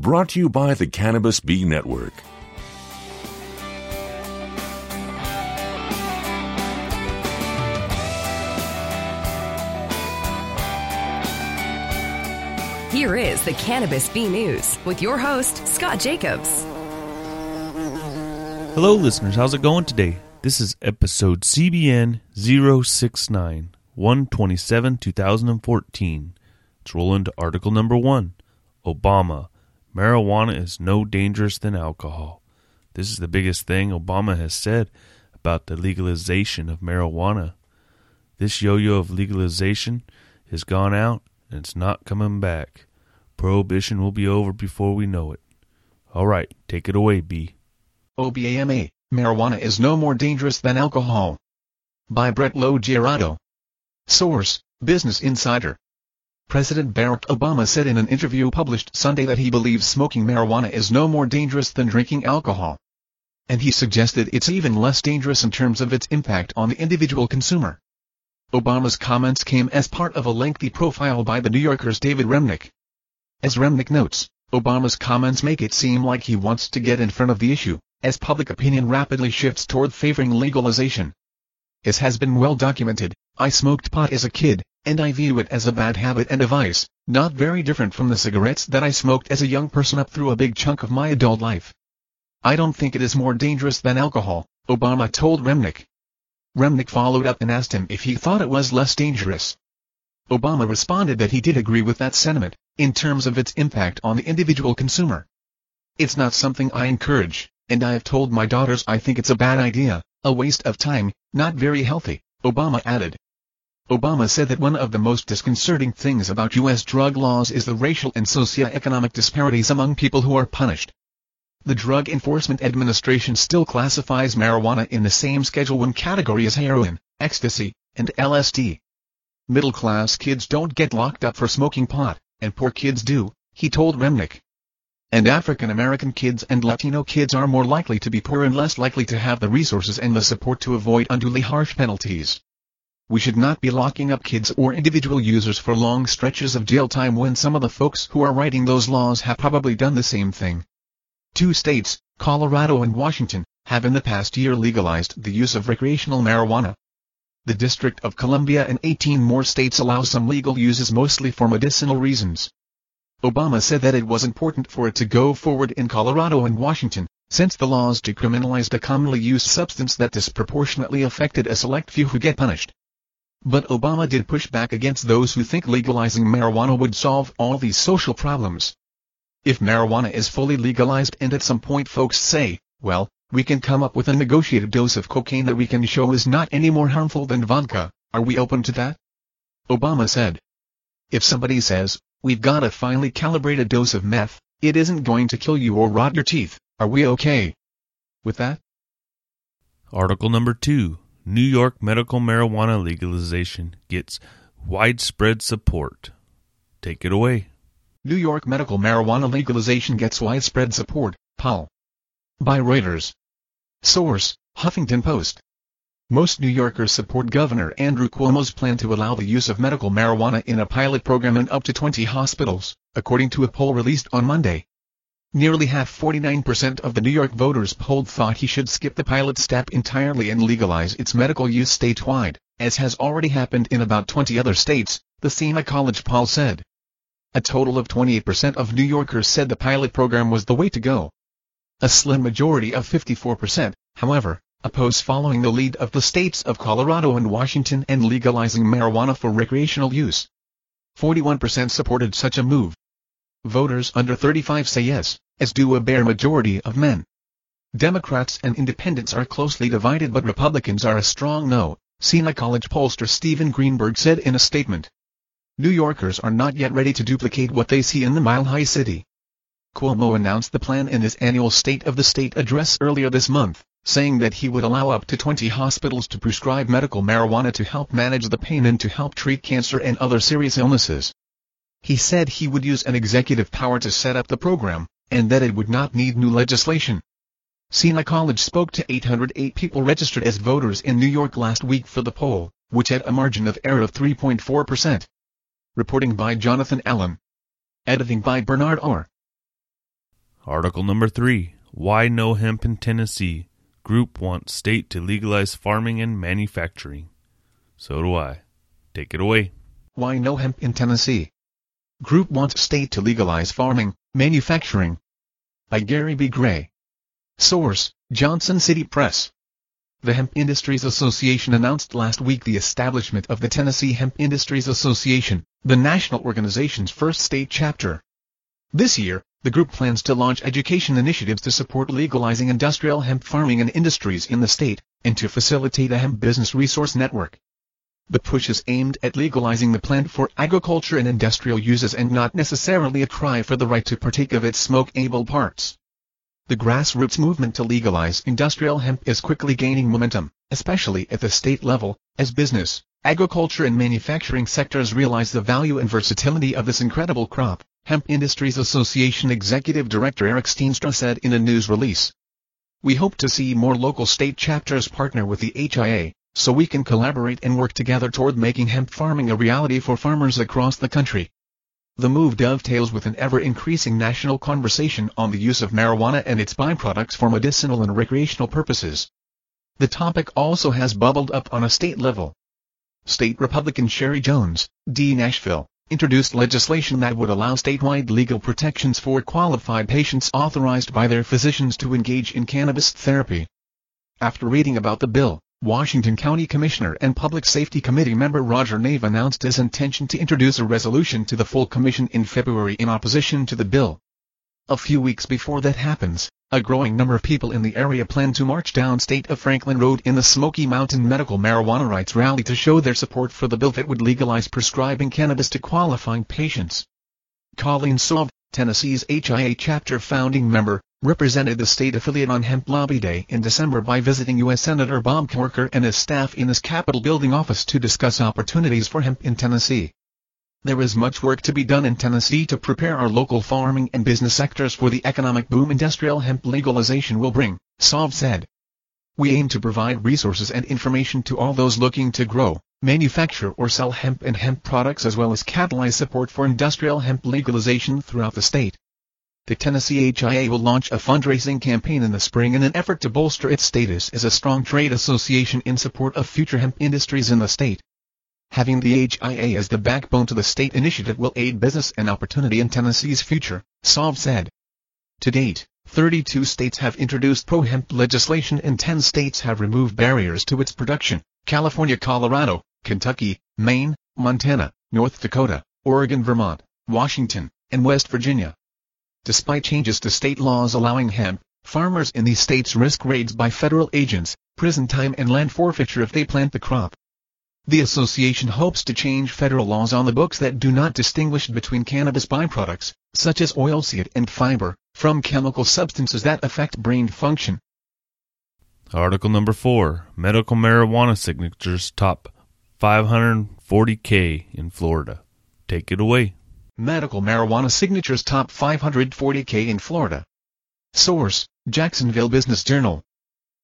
Brought to you by the Cannabis Bee Network. Here is the Cannabis Bee News with your host, Scott Jacobs. Hello, listeners. How's it going today? This is episode CBN 069, 127 2014. Let's roll into article number one Obama. Marijuana is no dangerous than alcohol. This is the biggest thing Obama has said about the legalization of marijuana. This yo yo of legalization has gone out and it's not coming back. Prohibition will be over before we know it. All right, take it away, B. OBAMA, marijuana is no more dangerous than alcohol. By Brett LoGiurato. Source, Business Insider. President Barack Obama said in an interview published Sunday that he believes smoking marijuana is no more dangerous than drinking alcohol. And he suggested it's even less dangerous in terms of its impact on the individual consumer. Obama's comments came as part of a lengthy profile by The New Yorker's David Remnick. As Remnick notes, Obama's comments make it seem like he wants to get in front of the issue, as public opinion rapidly shifts toward favoring legalization. As has been well documented, I smoked pot as a kid, and I view it as a bad habit and a vice, not very different from the cigarettes that I smoked as a young person up through a big chunk of my adult life. I don't think it is more dangerous than alcohol, Obama told Remnick. Remnick followed up and asked him if he thought it was less dangerous. Obama responded that he did agree with that sentiment, in terms of its impact on the individual consumer. It's not something I encourage, and I have told my daughters I think it's a bad idea, a waste of time, not very healthy, Obama added. Obama said that one of the most disconcerting things about U.S. drug laws is the racial and socioeconomic disparities among people who are punished. The Drug Enforcement Administration still classifies marijuana in the same Schedule 1 category as heroin, ecstasy, and LSD. Middle-class kids don't get locked up for smoking pot, and poor kids do, he told Remnick. And African American kids and Latino kids are more likely to be poor and less likely to have the resources and the support to avoid unduly harsh penalties. We should not be locking up kids or individual users for long stretches of jail time when some of the folks who are writing those laws have probably done the same thing. Two states, Colorado and Washington, have in the past year legalized the use of recreational marijuana. The District of Columbia and 18 more states allow some legal uses mostly for medicinal reasons. Obama said that it was important for it to go forward in Colorado and Washington, since the laws decriminalized a commonly used substance that disproportionately affected a select few who get punished. But Obama did push back against those who think legalizing marijuana would solve all these social problems. If marijuana is fully legalized and at some point folks say, well, we can come up with a negotiated dose of cocaine that we can show is not any more harmful than vodka, are we open to that? Obama said. If somebody says, we've got a finely calibrated dose of meth, it isn't going to kill you or rot your teeth, are we okay? With that? Article number two New York medical marijuana legalization gets widespread support. Take it away. New York medical marijuana legalization gets widespread support, Paul. By Reuters. Source, Huffington Post. Most New Yorkers support Governor Andrew Cuomo's plan to allow the use of medical marijuana in a pilot program in up to 20 hospitals, according to a poll released on Monday. Nearly half 49% of the New York voters polled thought he should skip the pilot step entirely and legalize its medical use statewide, as has already happened in about 20 other states, the Siena College poll said. A total of 28% of New Yorkers said the pilot program was the way to go. A slim majority of 54%, however, oppose following the lead of the states of Colorado and Washington and legalizing marijuana for recreational use. 41% supported such a move. Voters under 35 say yes, as do a bare majority of men. Democrats and independents are closely divided but Republicans are a strong no, Siena College pollster Steven Greenberg said in a statement. New Yorkers are not yet ready to duplicate what they see in the Mile High City. Cuomo announced the plan in his annual State of the State address earlier this month, saying that he would allow up to 20 hospitals to prescribe medical marijuana to help manage the pain and to help treat cancer and other serious illnesses. He said he would use an executive power to set up the program, and that it would not need new legislation. Siena College spoke to 808 people registered as voters in New York last week for the poll, which had a margin of error of 3.4%. Reporting by Jonathan Allen. Editing by Bernard Orr. Article number three Why no hemp in Tennessee? Group wants state to legalize farming and manufacturing. So do I. Take it away. Why no hemp in Tennessee? Group wants state to legalize farming, manufacturing. By Gary B. Gray. Source, Johnson City Press. The Hemp Industries Association announced last week the establishment of the Tennessee Hemp Industries Association, the national organization's first state chapter. This year, the group plans to launch education initiatives to support legalizing industrial hemp farming and industries in the state, and to facilitate a hemp business resource network. The push is aimed at legalizing the plant for agriculture and industrial uses and not necessarily a cry for the right to partake of its smoke-able parts. The grassroots movement to legalize industrial hemp is quickly gaining momentum, especially at the state level, as business, agriculture and manufacturing sectors realize the value and versatility of this incredible crop, Hemp Industries Association Executive Director Eric Steenstra said in a news release. We hope to see more local state chapters partner with the HIA, so we can collaborate and work together toward making hemp farming a reality for farmers across the country. The move dovetails with an ever-increasing national conversation on the use of marijuana and its byproducts for medicinal and recreational purposes. The topic also has bubbled up on a state level. State Republican Sherry Jones, D. Nashville, introduced legislation that would allow statewide legal protections for qualified patients authorized by their physicians to engage in cannabis therapy. After reading about the bill, Washington County Commissioner and Public Safety Committee member Roger Nave announced his intention to introduce a resolution to the full commission in February in opposition to the bill. A few weeks before that happens, a growing number of people in the area plan to march down State of Franklin Road in the Smoky Mountain Medical Marijuana Rights Rally to show their support for the bill that would legalize prescribing cannabis to qualifying patients. Colleen Sauve, Tennessee's HIA chapter founding member, represented the state affiliate on Hemp Lobby Day in December by visiting U.S. Senator Bob Corker and his staff in his Capitol building office to discuss opportunities for hemp in Tennessee. There is much work to be done in Tennessee to prepare our local farming and business sectors for the economic boom industrial hemp legalization will bring, Sauve said. We aim to provide resources and information to all those looking to grow, manufacture or sell hemp and hemp products as well as catalyze support for industrial hemp legalization throughout the state. The Tennessee HIA will launch a fundraising campaign in the spring in an effort to bolster its status as a strong trade association in support of future hemp industries in the state. Having the HIA as the backbone to the state initiative will aid business and opportunity in Tennessee's future, Sauve said. To date, 32 states have introduced pro-hemp legislation and 10 states have removed barriers to its production, California, Colorado, Kentucky, Maine, Montana, North Dakota, Oregon, Vermont, Washington, and West Virginia. Despite changes to state laws allowing hemp, farmers in these states risk raids by federal agents, prison time and land forfeiture if they plant the crop. The association hopes to change federal laws on the books that do not distinguish between cannabis byproducts, such as oilseed and fiber, from chemical substances that affect brain function. Article number four Medical marijuana signatures top 540K in Florida. Take it away. Medical marijuana signatures top 540k in Florida. Source, Jacksonville Business Journal.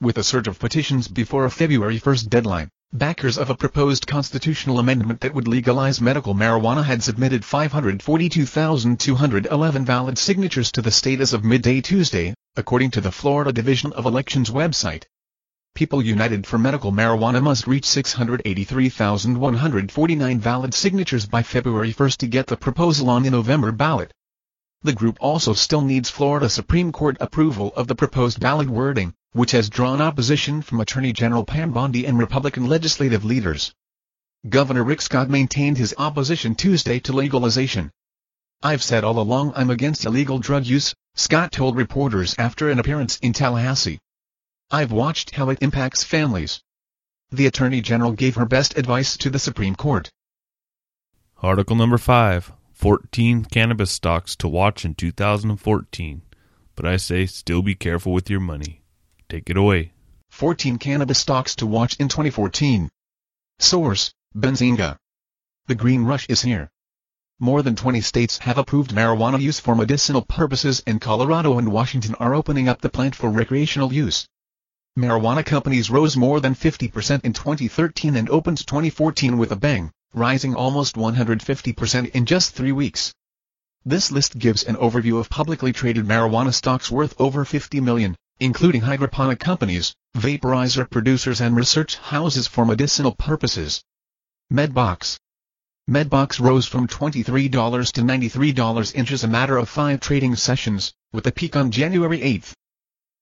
With a surge of petitions before a February 1st deadline, backers of a proposed constitutional amendment that would legalize medical marijuana had submitted 542,211 valid signatures to the state as of midday Tuesday, according to the Florida Division of Elections website. People United for Medical Marijuana must reach 683,149 valid signatures by February 1 to get the proposal on the November ballot. The group also still needs Florida Supreme Court approval of the proposed ballot wording, which has drawn opposition from Attorney General Pam Bondi and Republican legislative leaders. Governor Rick Scott maintained his opposition Tuesday to legalization. I've said all along I'm against illegal drug use, Scott told reporters after an appearance in Tallahassee. I've watched how it impacts families. The Attorney General gave her best advice to the Supreme Court. Article number 5 14 cannabis stocks to watch in 2014. But I say still be careful with your money. Take it away. 14 cannabis stocks to watch in 2014. Source, Benzinga. The green rush is here. More than 20 states have approved marijuana use for medicinal purposes and Colorado and Washington are opening up the plant for recreational use. Marijuana companies rose more than 50% in 2013 and opened 2014 with a bang, rising almost 150% in just three weeks. This list gives an overview of publicly traded marijuana stocks worth over 50 million, including hydroponic companies, vaporizer producers and research houses for medicinal purposes. Medbox Medbox rose from $23 to $93 in just a matter of five trading sessions, with a peak on January 8.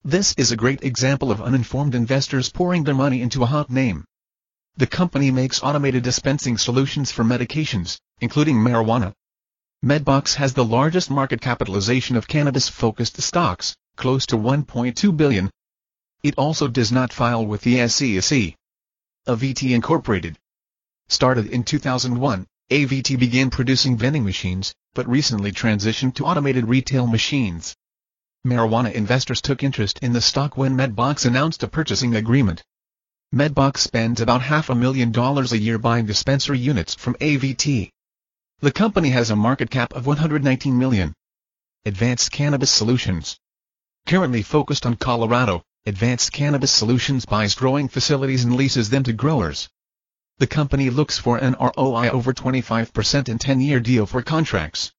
This is a great example of uninformed investors pouring their money into a hot name. The company makes automated dispensing solutions for medications, including marijuana. Medbox has the largest market capitalization of cannabis-focused stocks, close to 1.2 billion. It also does not file with the SEC. AVT Incorporated Started in 2001, AVT began producing vending machines, but recently transitioned to automated retail machines. Marijuana investors took interest in the stock when Medbox announced a purchasing agreement. Medbox spends about half a million dollars a year buying dispensary units from AVT. The company has a market cap of 119 million. Advanced Cannabis Solutions Currently focused on Colorado, Advanced Cannabis Solutions buys growing facilities and leases them to growers. The company looks for an ROI over 25% in 10-year deal for contracts.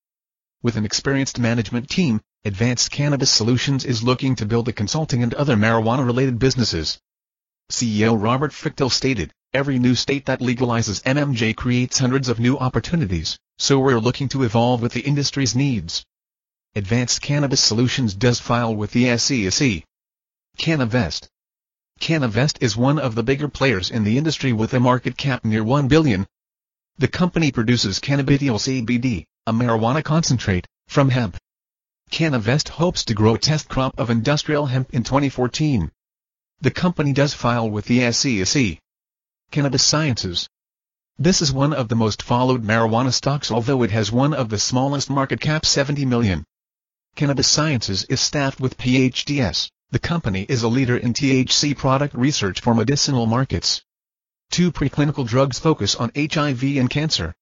With an experienced management team, Advanced Cannabis Solutions is looking to build a consulting and other marijuana-related businesses. CEO Robert Frichtel stated, Every new state that legalizes MMJ creates hundreds of new opportunities, so we're looking to evolve with the industry's needs. Advanced Cannabis Solutions does file with the SEC. CannaVest CannaVest is one of the bigger players in the industry with a market cap near 1 billion. The company produces cannabidiol CBD, a marijuana concentrate, from hemp. CannaVest hopes to grow a test crop of industrial hemp in 2014. The company does file with the SEC. Cannabis Sciences This is one of the most followed marijuana stocks although it has one of the smallest market cap 70 million. Cannabis Sciences is staffed with PhDs. The company is a leader in THC product research for medicinal markets. Two preclinical drugs focus on HIV and cancer.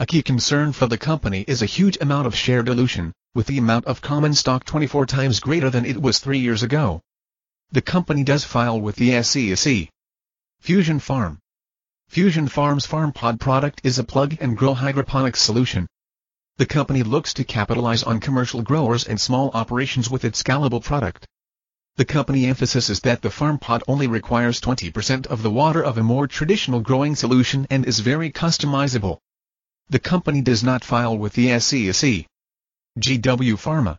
A key concern for the company is a huge amount of share dilution, with the amount of common stock 24 times greater than it was three years ago. The company does file with the SEC. Fusion Farm Fusion Farm's FarmPod product is a plug-and-grow hydroponic solution. The company looks to capitalize on commercial growers and small operations with its scalable product. The company emphasizes that the FarmPod only requires 20% of the water of a more traditional growing solution and is very customizable. The company does not file with the SEC. GW Pharma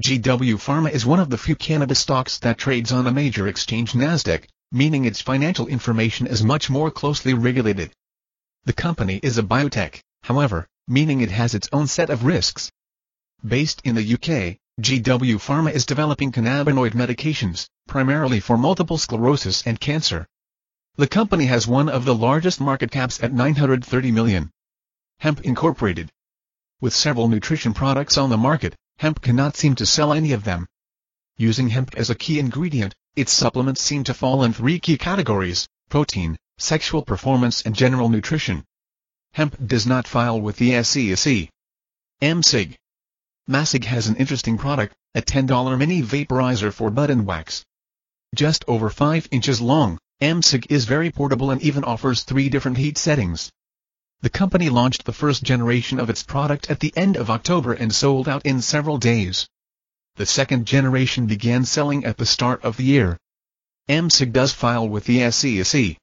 GW Pharma is one of the few cannabis stocks that trades on a major exchange Nasdaq, meaning its financial information is much more closely regulated. The company is a biotech, however, meaning it has its own set of risks. Based in the UK, GW Pharma is developing cannabinoid medications, primarily for multiple sclerosis and cancer. The company has one of the largest market caps at 930 million. Hemp Incorporated. With several nutrition products on the market, hemp cannot seem to sell any of them. Using hemp as a key ingredient, its supplements seem to fall in three key categories, protein, sexual performance and general nutrition. Hemp does not file with the SEC. mCig. mCig has an interesting product, a $10 mini vaporizer for button wax. Just over 5 inches long, mCig is very portable and even offers three different heat settings. The company launched the first generation of its product at the end of October and sold out in several days. The second generation began selling at the start of the year. mCig does file with the SEC.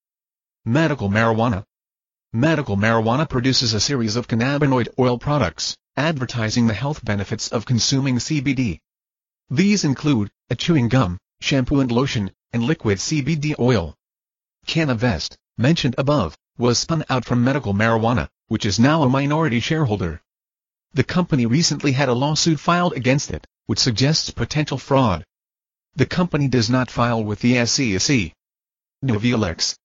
Medical marijuana. Medical marijuana produces a series of cannabinoid oil products, advertising the health benefits of consuming CBD. These include, a chewing gum, shampoo and lotion, and liquid CBD oil. CannaVest, mentioned above, was spun out from medical marijuana, which is now a minority shareholder. The company recently had a lawsuit filed against it, which suggests potential fraud. The company does not file with the SEC. Nuvilex,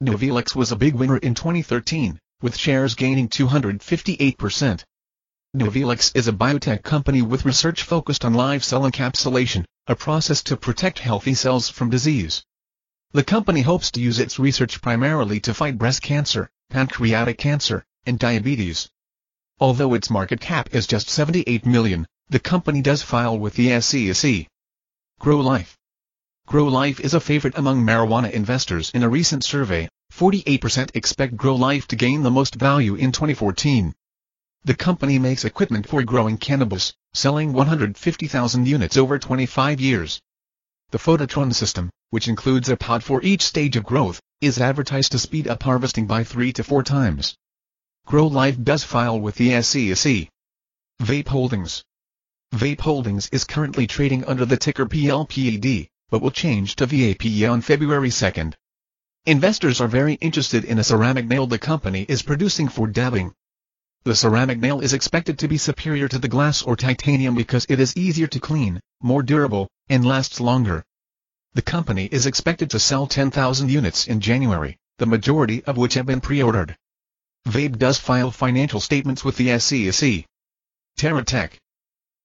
Nuvilex was a big winner in 2013, with shares gaining 258%. Nuvilex is a biotech company with research focused on live cell encapsulation, a process to protect healthy cells from disease. The company hopes to use its research primarily to fight breast cancer, pancreatic cancer, and diabetes. Although its market cap is just 78 million, the company does file with the SEC. Grow Life Grow Life is a favorite among marijuana investors in a recent survey. 48% expect Grow Life to gain the most value in 2014. The company makes equipment for growing cannabis, selling 150,000 units over 25 years. The Phototron system, which includes a pod for each stage of growth, is advertised to speed up harvesting by 3 to 4 times. Grow Life does file with the SEC. Vape Holdings Vape Holdings is currently trading under the ticker PLPED, but will change to VAPE on February 2nd. Investors are very interested in a ceramic nail the company is producing for dabbing. The ceramic nail is expected to be superior to the glass or titanium because it is easier to clean, more durable, and lasts longer. The company is expected to sell 10,000 units in January, the majority of which have been pre-ordered. Vape does file financial statements with the SEC. TerraTech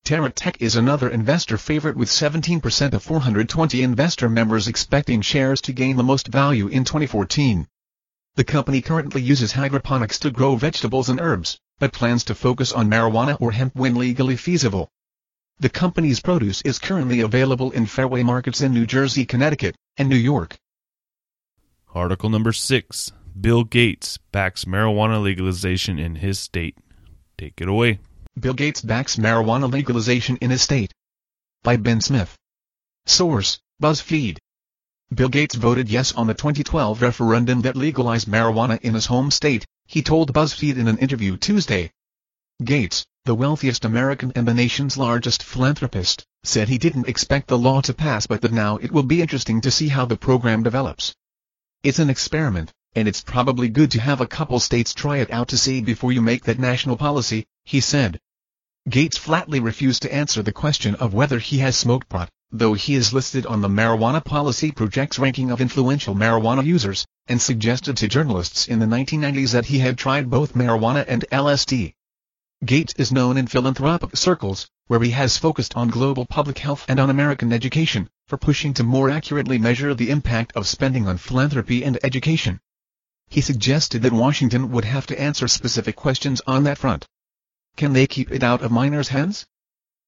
TerraTech is another investor favorite with 17% of 420 investor members expecting shares to gain the most value in 2014. The company currently uses hydroponics to grow vegetables and herbs, but plans to focus on marijuana or hemp when legally feasible. The company's produce is currently available in Fairway markets in New Jersey, Connecticut, and New York. Article number 6. Bill Gates backs marijuana legalization in his state. Take it away. Bill Gates backs marijuana legalization in his state. By Ben Smith. Source, BuzzFeed. Bill Gates voted yes on the 2012 referendum that legalized marijuana in his home state, he told BuzzFeed in an interview Tuesday. Gates, the wealthiest American and the nation's largest philanthropist, said he didn't expect the law to pass but that now it will be interesting to see how the program develops. It's an experiment, and it's probably good to have a couple states try it out to see before you make that national policy, he said. Gates flatly refused to answer the question of whether he has smoked pot, though he is listed on the Marijuana Policy Project's ranking of influential marijuana users, and suggested to journalists in the 1990s that he had tried both marijuana and LSD. Gates is known in philanthropic circles, where he has focused on global public health and on American education, for pushing to more accurately measure the impact of spending on philanthropy and education. He suggested that Washington would have to answer specific questions on that front. Can they keep it out of minors' hands?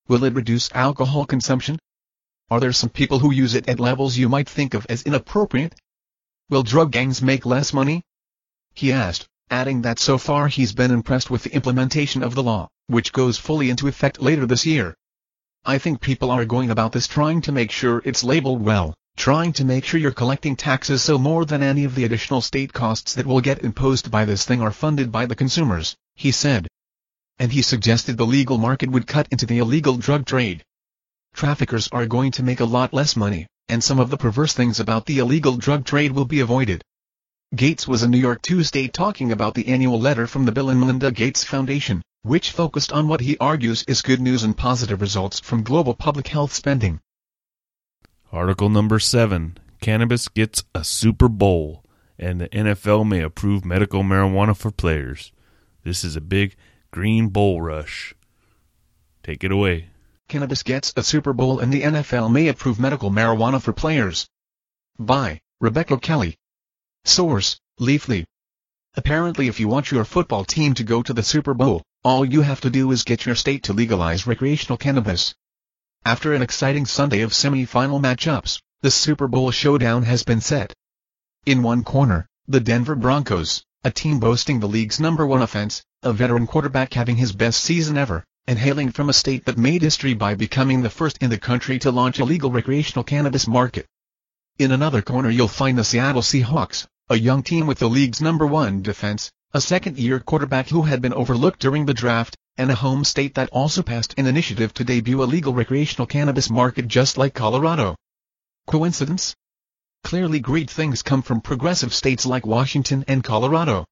Will it reduce alcohol consumption? Are there some people who use it at levels you might think of as inappropriate? Will drug gangs make less money? He asked, adding that so far he's been impressed with the implementation of the law, which goes fully into effect later this year. I think people are going about this trying to make sure it's labeled well, trying to make sure you're collecting taxes so more than any of the additional state costs that will get imposed by this thing are funded by the consumers, he said. And he suggested the legal market would cut into the illegal drug trade traffickers are going to make a lot less money, and some of the perverse things about the illegal drug trade will be avoided. Gates was in New York Tuesday talking about the annual letter from the Bill and Melinda Gates Foundation, which focused on what he argues is good news and positive results from global public health spending. Article number 7. Cannabis gets a Super Bowl, and the NFL may approve medical marijuana for players. This is a big green bowl rush. Take it away. Cannabis gets a Super Bowl and the NFL may approve medical marijuana for players. By Rebecca Kelley. Source, Leafly. Apparently if you want your football team to go to the Super Bowl, all you have to do is get your state to legalize recreational cannabis. After an exciting Sunday of semi-final matchups, the Super Bowl showdown has been set. In one corner, the Denver Broncos, a team boasting the league's number one offense, a veteran quarterback having his best season ever, and hailing from a state that made history by becoming the first in the country to launch a legal recreational cannabis market. In another corner you'll find the Seattle Seahawks, a young team with the league's number one defense, a second-year quarterback who had been overlooked during the draft, and a home state that also passed an initiative to debut a legal recreational cannabis market just like Colorado. Coincidence? Clearly great things come from progressive states like Washington and Colorado.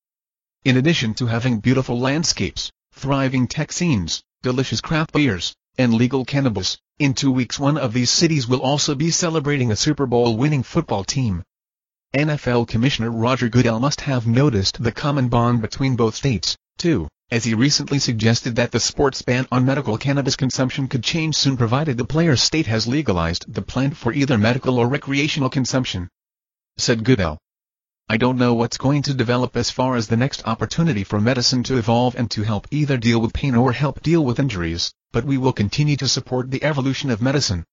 In addition to having beautiful landscapes, thriving tech scenes, delicious craft beers, and legal cannabis. In two weeks one of these cities will also be celebrating a Super Bowl winning football team. NFL Commissioner Roger Goodell must have noticed the common bond between both states, too, as he recently suggested that the sports ban on medical cannabis consumption could change soon provided the player's state has legalized the plant for either medical or recreational consumption. Said Goodell. I don't know what's going to develop as far as the next opportunity for medicine to evolve and to help either deal with pain or help deal with injuries, but we will continue to support the evolution of medicine.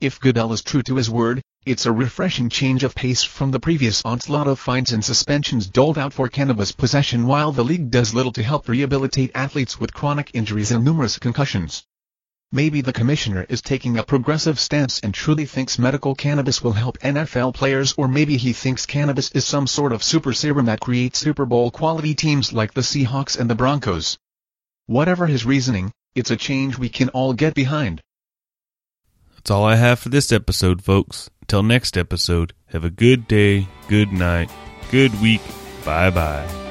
If Goodell is true to his word, It's a refreshing change of pace from the previous onslaught of fines and suspensions doled out for cannabis possession while the league does little to help rehabilitate athletes with chronic injuries and numerous concussions. Maybe the commissioner is taking a progressive stance and truly thinks medical cannabis will help NFL players or maybe he thinks cannabis is some sort of super serum that creates Super Bowl quality teams like the Seahawks and the Broncos. Whatever his reasoning, it's a change we can all get behind. That's all I have for this episode, folks. Until next episode, have a good day, good night, good week. Bye bye.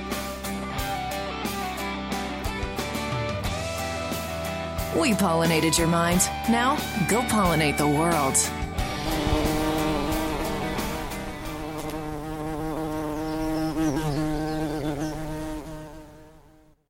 We pollinated your mind. Now, go pollinate the world.